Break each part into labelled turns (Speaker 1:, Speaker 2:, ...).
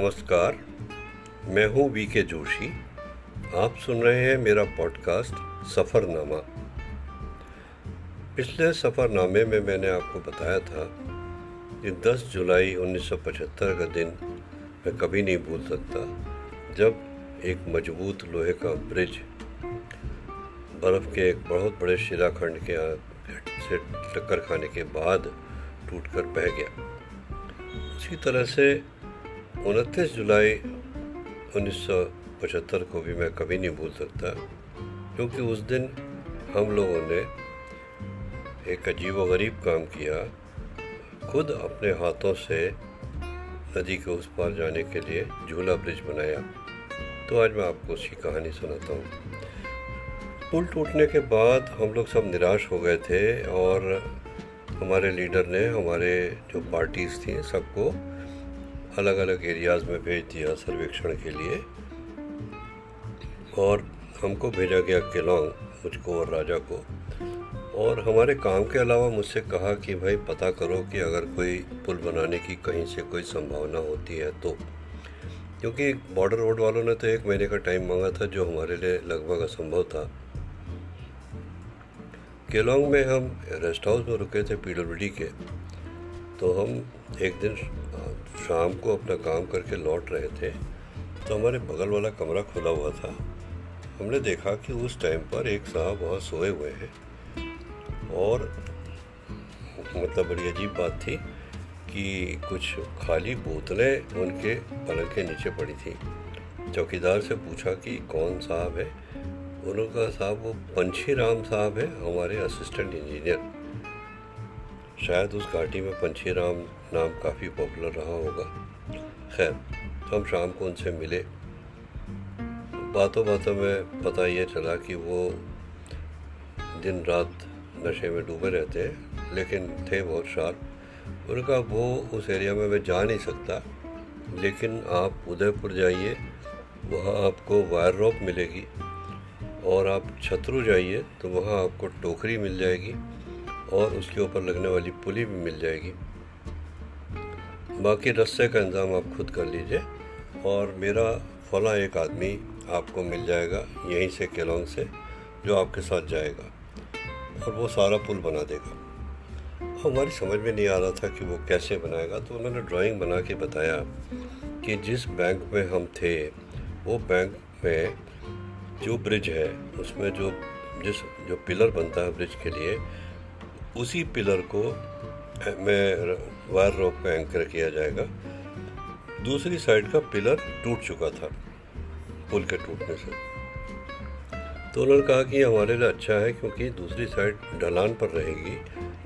Speaker 1: नमस्कार, मैं हूँ वी के जोशी। आप सुन रहे हैं मेरा पॉडकास्ट सफ़रनामा। पिछले सफ़रनामे में मैंने आपको बताया था कि 10 जुलाई 1975 का दिन मैं कभी नहीं भूल सकता, जब एक मज़बूत लोहे का ब्रिज बर्फ़ के एक बहुत बड़े शिलाखंड के से टक्कर खाने के बाद टूटकर बह गया। उसी तरह से उनतीस जुलाई 1975 को भी मैं कभी नहीं भूल सकता, क्योंकि उस दिन हम लोगों ने एक अजीब व गरीब काम किया, खुद अपने हाथों से नदी के उस पार जाने के लिए झूला ब्रिज बनाया। तो आज मैं आपको उसकी कहानी सुनाता हूँ। पुल टूटने के बाद हम लोग सब निराश हो गए थे और हमारे लीडर ने, हमारे जो पार्टीज़ थी, सबको अलग अलग एरियाज़ में भेज दिया सर्वेक्षण के लिए। और हमको भेजा गया केलोंग, मुझको और राजा को। और हमारे काम के अलावा मुझसे कहा कि भाई, पता करो कि अगर कोई पुल बनाने की कहीं से कोई संभावना होती है तो। क्योंकि बॉर्डर रोड वालों ने तो एक महीने का टाइम मांगा था, जो हमारे लिए लगभग असंभव था। केलोंग में हम रेस्ट हाउस में रुके थे पीडब्ल्यूडी के। तो हम एक दिन शाम को अपना काम करके लौट रहे थे तो हमारे बगल वाला कमरा खुला हुआ था। हमने देखा कि उस टाइम पर एक साहब वहाँ सोए हुए हैं। और मतलब बड़ी अजीब बात थी कि कुछ खाली बोतलें उनके पलंग के नीचे पड़ी थी। चौकीदार से पूछा कि कौन साहब है? उन्होंने कहा, साहब, वो पंछी राम साहब है, हमारे असिस्टेंट इंजीनियर। शायद उस घाटी में पंछी राम नाम काफ़ी पॉपुलर रहा होगा। खैर तो हम शाम को उनसे मिले। बातों बातों में पता ये चला कि वो दिन रात नशे में डूबे रहते हैं, लेकिन थे बहुत शार्प। उनका वो उस एरिया में मैं जा नहीं सकता, लेकिन आप उदयपुर जाइए, वहाँ आपको वायर रॉप मिलेगी। और आप छतरू जाइए तो वहाँ आपको टोकरी मिल जाएगी। और उसके ऊपर लगने वाली पुली भी मिल जाएगी। बाकी रस्से का इंतज़ाम आप खुद कर लीजिए और मेरा फला एक आदमी आपको मिल जाएगा यहीं से केलोंग से, जो आपके साथ जाएगा और वो सारा पुल बना देगा। हमारी समझ में नहीं आ रहा था कि वो कैसे बनाएगा तो उन्होंने ड्राइंग बना के बताया कि जिस बैंक में हम थे, वो बैंक में जो ब्रिज है, उसमें जो जिस, जो पिलर बनता है ब्रिज के लिए उसी पिलर को में वायर रोप का एंकर किया जाएगा। दूसरी साइड का पिलर टूट चुका था, पुल के टूटने से। तो उन्होंने कहा कि हमारे लिए अच्छा है क्योंकि दूसरी साइड ढलान पर रहेगी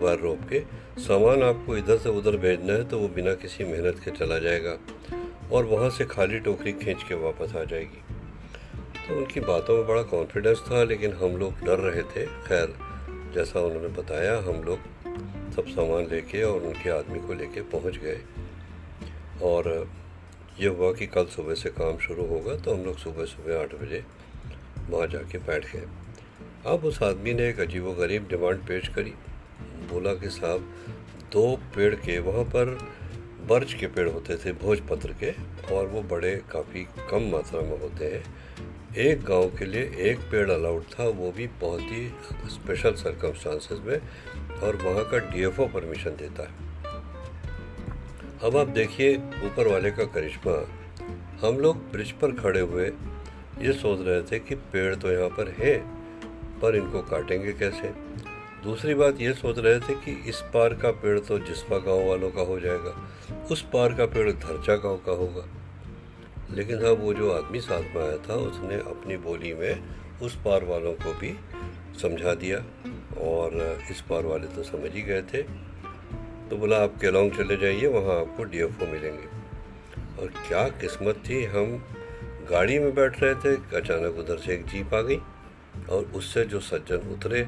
Speaker 1: वायर रोप के। सामान आपको इधर से उधर भेजना है तो वो बिना किसी मेहनत के चला जाएगा और वहाँ से खाली टोकरी खींच के वापस आ जाएगी। तो उनकी बातों में बड़ा कॉन्फिडेंस था, लेकिन हम लोग डर रहे थे। खैर जैसा उन्होंने बताया, हम लोग सब सामान लेके और उनके आदमी को लेके पहुँच गए। और ये हुआ कि कल सुबह से काम शुरू होगा तो हम लोग सुबह सुबह आठ बजे वहाँ जाके बैठ गए। अब उस आदमी ने एक अजीब गरीब डिमांड पेश करी। बोला कि साहब, दो पेड़ के वहाँ पर बर्ज के पेड़ होते थे, भोजपत्र के, और वो बड़े, काफ़ी कम मात्रा में होते हैं। एक गाँव के लिए एक पेड़ अलाउड था, वो भी बहुत ही स्पेशल सरकमस्टांसेस में, और वहाँ का डीएफओ परमिशन देता है। अब आप देखिए ऊपर वाले का करिश्मा। हम लोग ब्रिज पर खड़े हुए, ये सोच रहे थे कि पेड़ तो यहाँ पर है, पर इनको काटेंगे कैसे? दूसरी बात ये सोच रहे थे कि इस पार का पेड़ तो जिसपा गाँव वालों का हो जाएगा, उस पार का पेड़ धरचा गाँव का होगा। लेकिन हाँ वो जो आदमी साथ में आया था, उसने अपनी बोली में उस पार वालों को भी समझा दिया और इस पार वाले तो समझ ही गए थे। तो बोला आप केलोंग चले जाइए, वहाँ आपको डीएफओ मिलेंगे। और क्या किस्मत थी, हम गाड़ी में बैठ रहे थे, अचानक उधर से एक जीप आ गई और उससे जो सज्जन उतरे,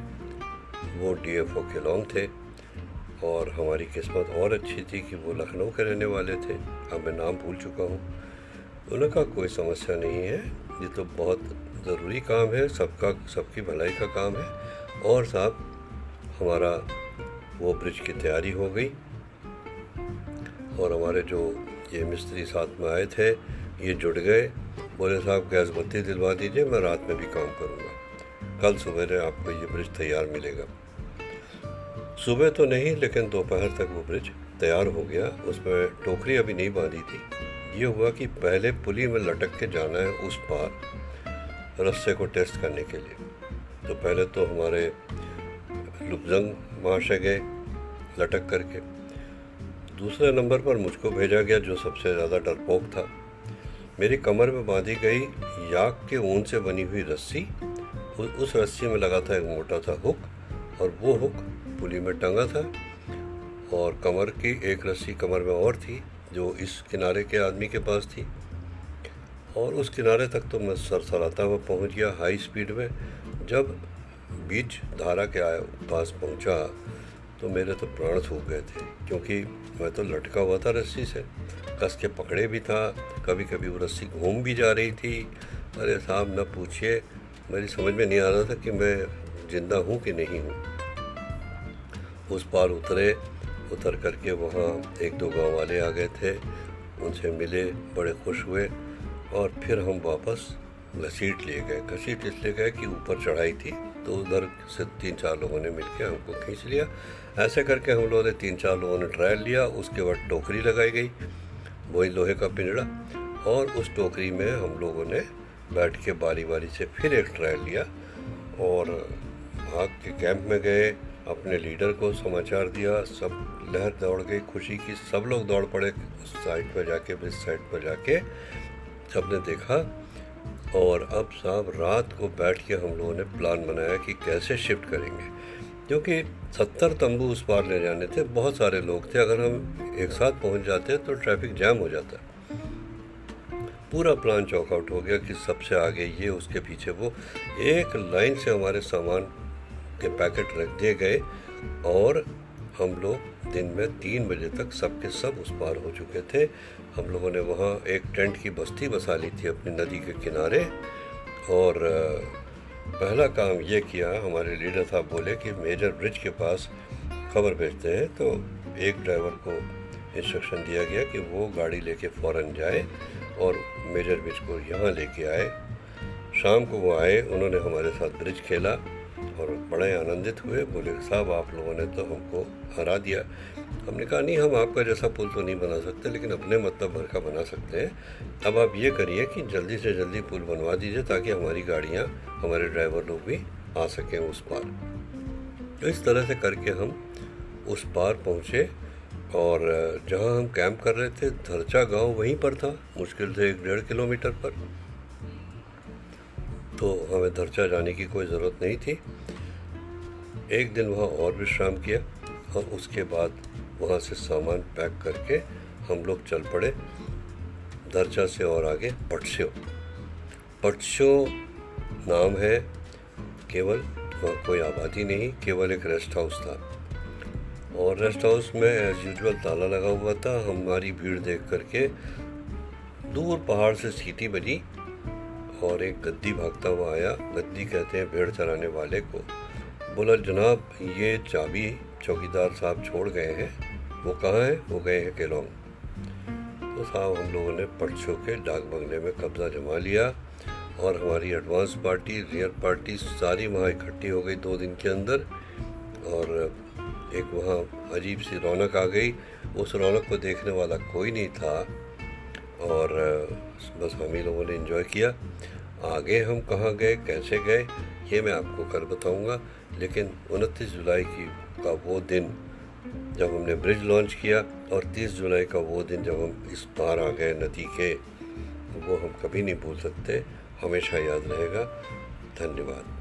Speaker 1: वो डी एफ़ केलोंग थे। और हमारी किस्मत और अच्छी थी कि वो लखनऊ के रहने वाले थे। अब मैं नाम भूल चुका हूँ। उनका कोई समस्या नहीं है। ये तो बहुत ज़रूरी काम है, सबका, सबकी भलाई का काम है। और साहब, हमारा वो ब्रिज की तैयारी हो गई। और हमारे जो ये मिस्त्री साथ में आए थे, ये जुड़ गए। बोले, साहब, गैस बत्ती दिलवा दीजिए, मैं रात में भी काम करूँगा। कल सवेरे आपको ये ब्रिज तैयार मिलेगा। सुबह तो नहीं, लेकिन दोपहर तक वो ब्रिज तैयार हो गया। उसमें टोकरी अभी नहीं बांधी थी। ये हुआ कि पहले पुली में लटक के जाना है उस पार रस्से को टेस्ट करने के लिए। तो पहले तो हमारे लुबजंग महाशय गए लटक करके। दूसरे नंबर पर मुझको भेजा गया जो सबसे ज़्यादा डरपोक था। मेरी कमर में बांधी गई याक के ऊन से बनी हुई रस्सी, उस रस्सी में लगा था एक मोटा सा हुक, और वो हुक पुली में टंगा था, और कमर की एक रस्सी कमर में और थी। जो इस किनारे के आदमी के पास थी। और उस किनारे तक तो मैं सरसराता हुआ पहुँच गया हाई स्पीड में। जब बीच धारा के आया, पास पहुँचा तो मेरे तो प्राण सूख गए थे, क्योंकि मैं तो लटका हुआ था रस्सी से। कस के पकड़े भी था कभी कभी वो रस्सी घूम भी जा रही थी। अरे साहब, न पूछिए, मेरी समझ में नहीं आ रहा था कि मैं ज़िंदा हूँ कि नहीं हूँ। उस पार उतरे उतर करके वहाँ एक दो गाँव वाले आ गए थे। उनसे मिले, बड़े खुश हुए और फिर हम वापस घसीट लिए गए। घसीट इसलिए गए कि ऊपर चढ़ाई थी तो उधर से तीन चार लोगों ने मिलकर हमको खींच लिया। ऐसे करके हम लोगों ने तीन चार लोगों ने ट्रायल लिया। उसके बाद टोकरी लगाई गई, वही लोहे का पिंजड़ा और उस टोकरी में हम लोगों ने बैठ के बारी बारी से फिर एक ट्रायल लिया और भाग के कैंप में गए। अपने लीडर को समाचार दिया, सब लहर दौड़ गई, खुशी की सब लोग दौड़ पड़े उस साइड पर जाके इस साइड पर जाके। सबने देखा और अब साहब रात को बैठ के हम लोगों ने प्लान बनाया कि कैसे शिफ्ट करेंगे। क्योंकि सत्तर तंबू उस पार ले जाने थे, बहुत सारे लोग थे, अगर हम एक साथ पहुँच जाते तो ट्रैफ़िक जैम हो जाता। पूरा प्लान चौकआउट हो गया कि सबसे आगे ये, उसके पीछे वो। एक लाइन से हमारे सामान के पैकेट रख दिए गए और हम लोग दिन में तीन बजे तक सबके सब उस पार हो चुके थे। हम लोगों ने वहाँ एक टेंट की बस्ती बसा ली थी अपनी नदी के किनारे और पहला काम ये किया, हमारे लीडर साहब बोले कि मेजर ब्रिज के पास खबर भेजते हैं। तो एक ड्राइवर को इंस्ट्रक्शन दिया गया कि वो गाड़ी लेके फ़ौरन जाए और मेजर ब्रिज को यहाँ लेके आए। शाम को वो आए, उन्होंने हमारे साथ ब्रिज खेला। और बड़े आनंदित हुए, बोले, साहब, आप लोगों ने तो हमको हरा दिया। हमने कहा, नहीं, हम आपका जैसा पुल तो नहीं बना सकते, लेकिन अपने मतलब भर का बना सकते हैं। अब आप ये करिए कि जल्दी से जल्दी पुल बनवा दीजिए, ताकि हमारी गाड़ियाँ, हमारे ड्राइवर लोग भी आ सकें उस पार। तो इस तरह से करके हम उस पार पहुँचे, और जहाँ हम कैंप कर रहे थे, धरचा गाँव वहीं पर था, मुश्किल से एक डेढ़ किलोमीटर पर। तो हमें धरचा जाने की कोई ज़रूरत नहीं थी। एक दिन वहाँ और विश्राम किया और उसके बाद वहाँ से सामान पैक करके हम लोग चल पड़े दरचा से और आगे पटस्यो पटस्यो नाम है केवल, वहाँ कोई आबादी नहीं, केवल एक रेस्ट हाउस था। और रेस्ट हाउस में एज यूजल ताला लगा हुआ था। हमारी भीड़ देख करके दूर पहाड़ से सीटी बजी और एक गद्दी भागता हुआ आया। गद्दी कहते हैं भेड़ चराने वाले को। बोला, जनाब, ये चाबी चौकीदार साहब छोड़ गए हैं। वो कहाँ हैं? वो गए हैं केलोंग। तो साहब, हम लोगों ने परसों के डाक बंगले में कब्ज़ा जमा लिया और हमारी एडवांस पार्टी, रियर पार्टी सारी वहाँ इकट्ठी हो गई दो दिन के अंदर। और एक वहाँ अजीब सी रौनक आ गई। उस रौनक को देखने वाला कोई नहीं था। और बस हम ही लोगों ने इन्जॉय किया। आगे हम कहाँ गए, कैसे गए, ये मैं आपको कल बताऊँगा। लेकिन उनतीस जुलाई की, का वो दिन जब हमने ब्रिज लॉन्च किया और 30 जुलाई का वो दिन जब हम इस पार आ गए नदी के, वो हम कभी नहीं भूल सकते। हमेशा याद रहेगा। धन्यवाद।